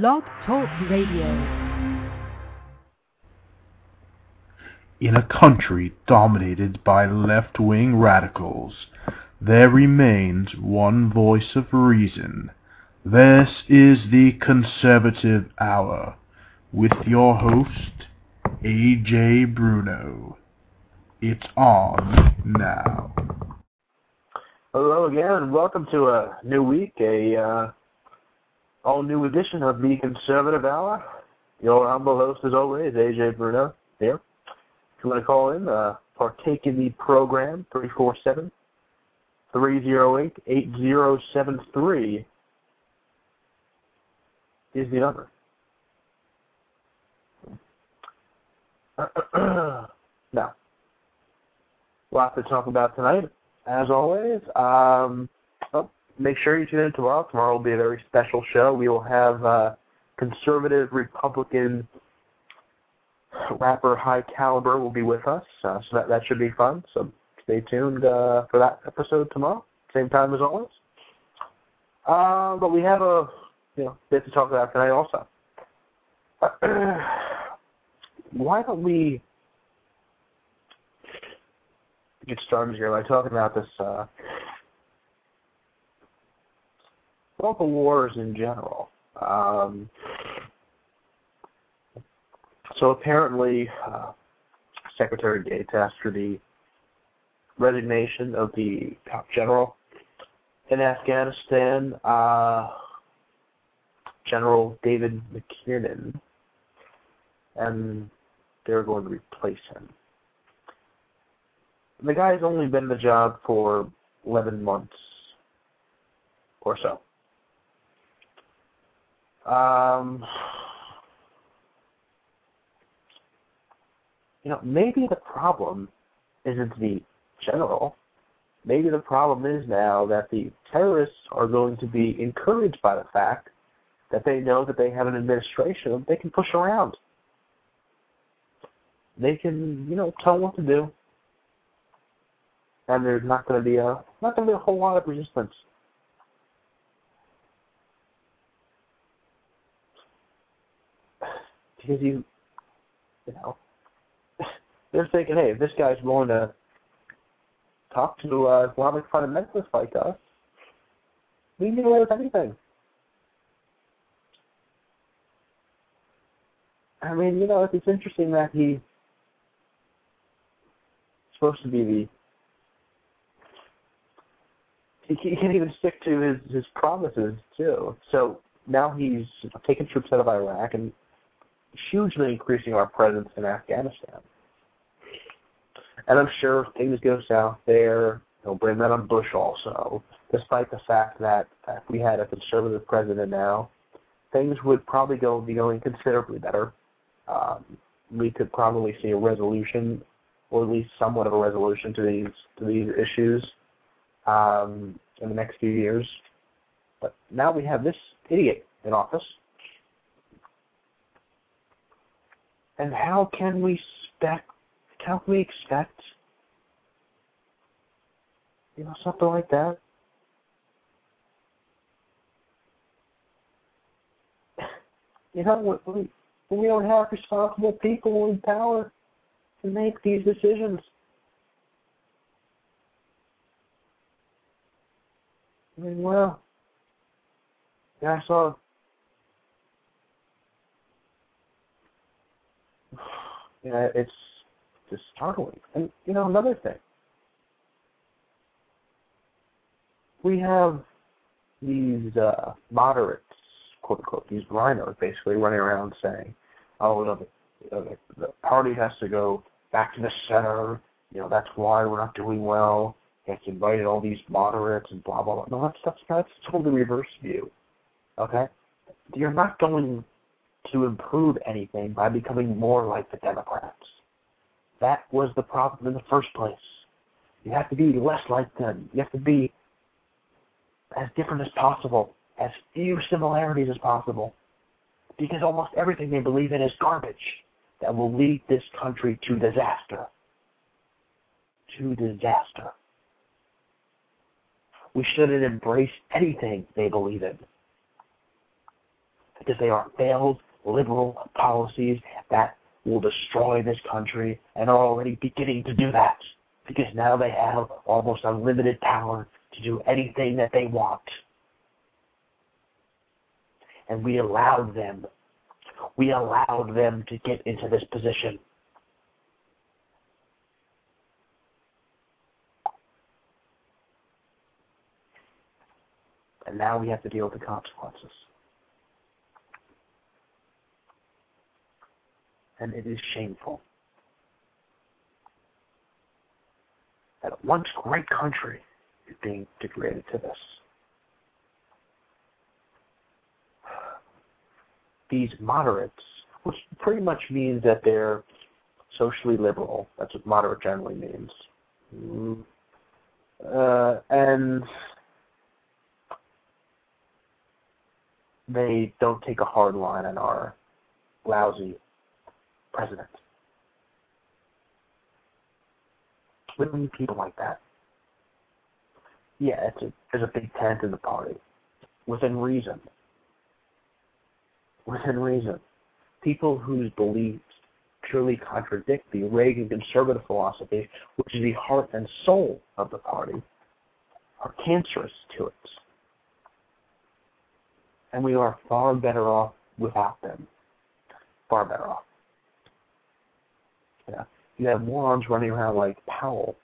Blog Talk Radio. In a country dominated by left-wing radicals, there remains one voice of reason. This is the Conservative Hour with your host, Ajay Bruno. It's on now. Hello again, welcome to a new week, a uh, all new edition of the Conservative Hour. Your humble host, as always, Ajay Bruno here. If you want to call in, uh, partake in the program, 347 308 8073 is the number. now, lot to talk about tonight, as always. Um, make sure you tune in tomorrow. Tomorrow will be a very special show. We will have uh, conservative Republican rapper High Caliber will be with us, uh, so that that should be fun. So stay tuned uh, for that episode tomorrow, same time as always. Uh, but we have a you know bit to talk about tonight also. Why don't we get started here by talking about this uh, the wars in general. Um, so apparently, uh, Secretary Gates, after the resignation of the top general in Afghanistan, uh, General David McKiernan, and they're going to replace him. The guy's only been in the job for 11 months or so. Um, you know, maybe the problem isn't the general. Maybe the problem is now that the terrorists are going to be encouraged by the fact that they know that they have an administration they can push around. They can, you know, tell them what to do. And there's not going to be a not going to be a whole lot of resistance. Because you, you know, they're thinking, hey, if this guy's willing to talk to uh, Islamic fundamentalists like us, we can get away with anything. I mean, you know, it's interesting that he's supposed to be the. He can't even stick to his his promises too. So now he's taking troops out of Iraq and hugely increasing our presence in Afghanistan. And I'm sure if things go south there, he'll blame that on Bush also, despite the fact that if we had a conservative president now, things would probably go be going considerably better. Um, we could probably see a resolution, or at least somewhat of a resolution to these to these issues um, in the next few years. But now we have this idiot in office. And how can we expect how can we expect you know something like that? You know, we, we don't have responsible people in power to make these decisions. I mean, well, yeah, I saw. Yeah, it's just startling. And you know, another thing, we have these uh, moderates, quote unquote, these RINOs, basically running around saying, "Oh, know, the, the party has to go back to the center. You know, that's why we're not doing well." It's invited all these moderates and blah blah blah. No, that's that's that's totally reverse view. Okay, you're not going to improve anything by becoming more like the Democrats. That was the problem in the first place. You have to be less like them. You have to be as different as possible, as few similarities as possible, because almost everything they believe in is garbage that will lead this country to disaster. To disaster. We shouldn't embrace anything they believe in. because they are failed liberal policies that will destroy this country and are already beginning to do that because now they have almost unlimited power to do anything that they want. And we allowed them, we allowed them to get into this position. And now we have to deal with the consequences. And it is shameful. That once great country is being degraded to this. These moderates, which pretty much means that they're socially liberal. That's what moderate generally means. Mm. Uh, and they don't take a hard line on our lousy president. We don't need people like that. Yeah, it's a, there's a big tent in the party. Within reason. Within reason. People whose beliefs purely contradict the Reagan conservative philosophy, which is the heart and soul of the party, are cancerous to it and we are far better off without them. Far better off. Yeah. You have morons running around like Powell,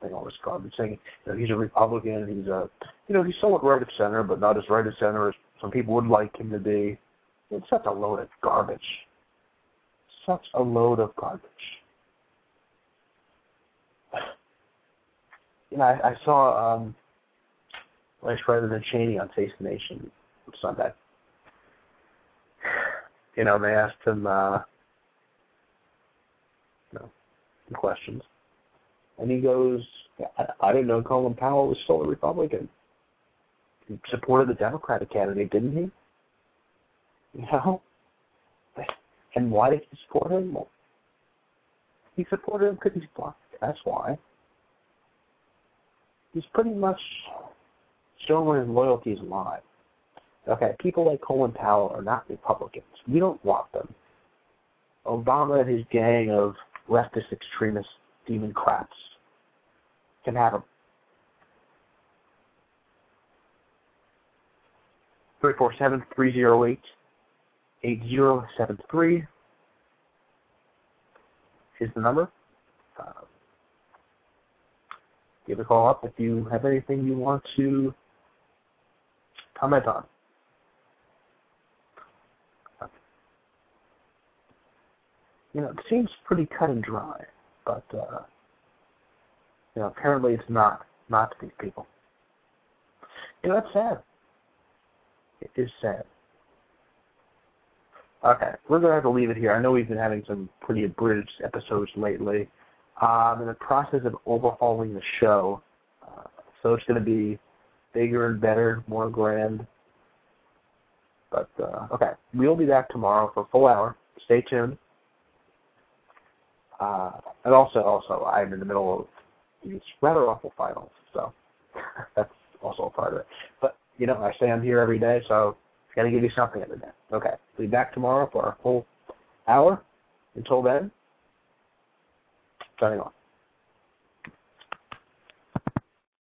saying all this garbage, saying you know, he's a Republican, he's a, you know, he's somewhat right of center, but not as right of center as some people would like him to be. It's such a load of garbage. Such a load of garbage. You know, I, I saw um, Vice President Cheney on Face the Nation Sunday. You know, they asked him, uh, you know, questions, and he goes, I, "I didn't know Colin Powell was still a Republican. He supported the Democratic candidate, didn't he? You know, and why did he support him? Well, he supported him because he's black. That's why. He's pretty much showing his loyalties live. Okay, people like Colin Powell are not Republicans. We don't want them. Obama and his gang of leftist extremist democrats can have them. 347-308-8073 is the number. Uh, give a call up if you have anything you want to comment on. You know, it seems pretty cut and dry, but uh, you know, apparently it's not not to these people. You know, that's sad. It is sad. Okay, we're gonna have to leave it here. I know we've been having some pretty abridged episodes lately. I'm in the process of overhauling the show, uh, so it's gonna be bigger and better, more grand. But uh, okay, we'll be back tomorrow for a full hour. Stay tuned. Uh, and also, also, I'm in the middle of these rather awful finals, so that's also a part of it. But you know, I say I'm here every day, so got to give you something every day. Okay, we'll be back tomorrow for our full hour. Until then, signing off.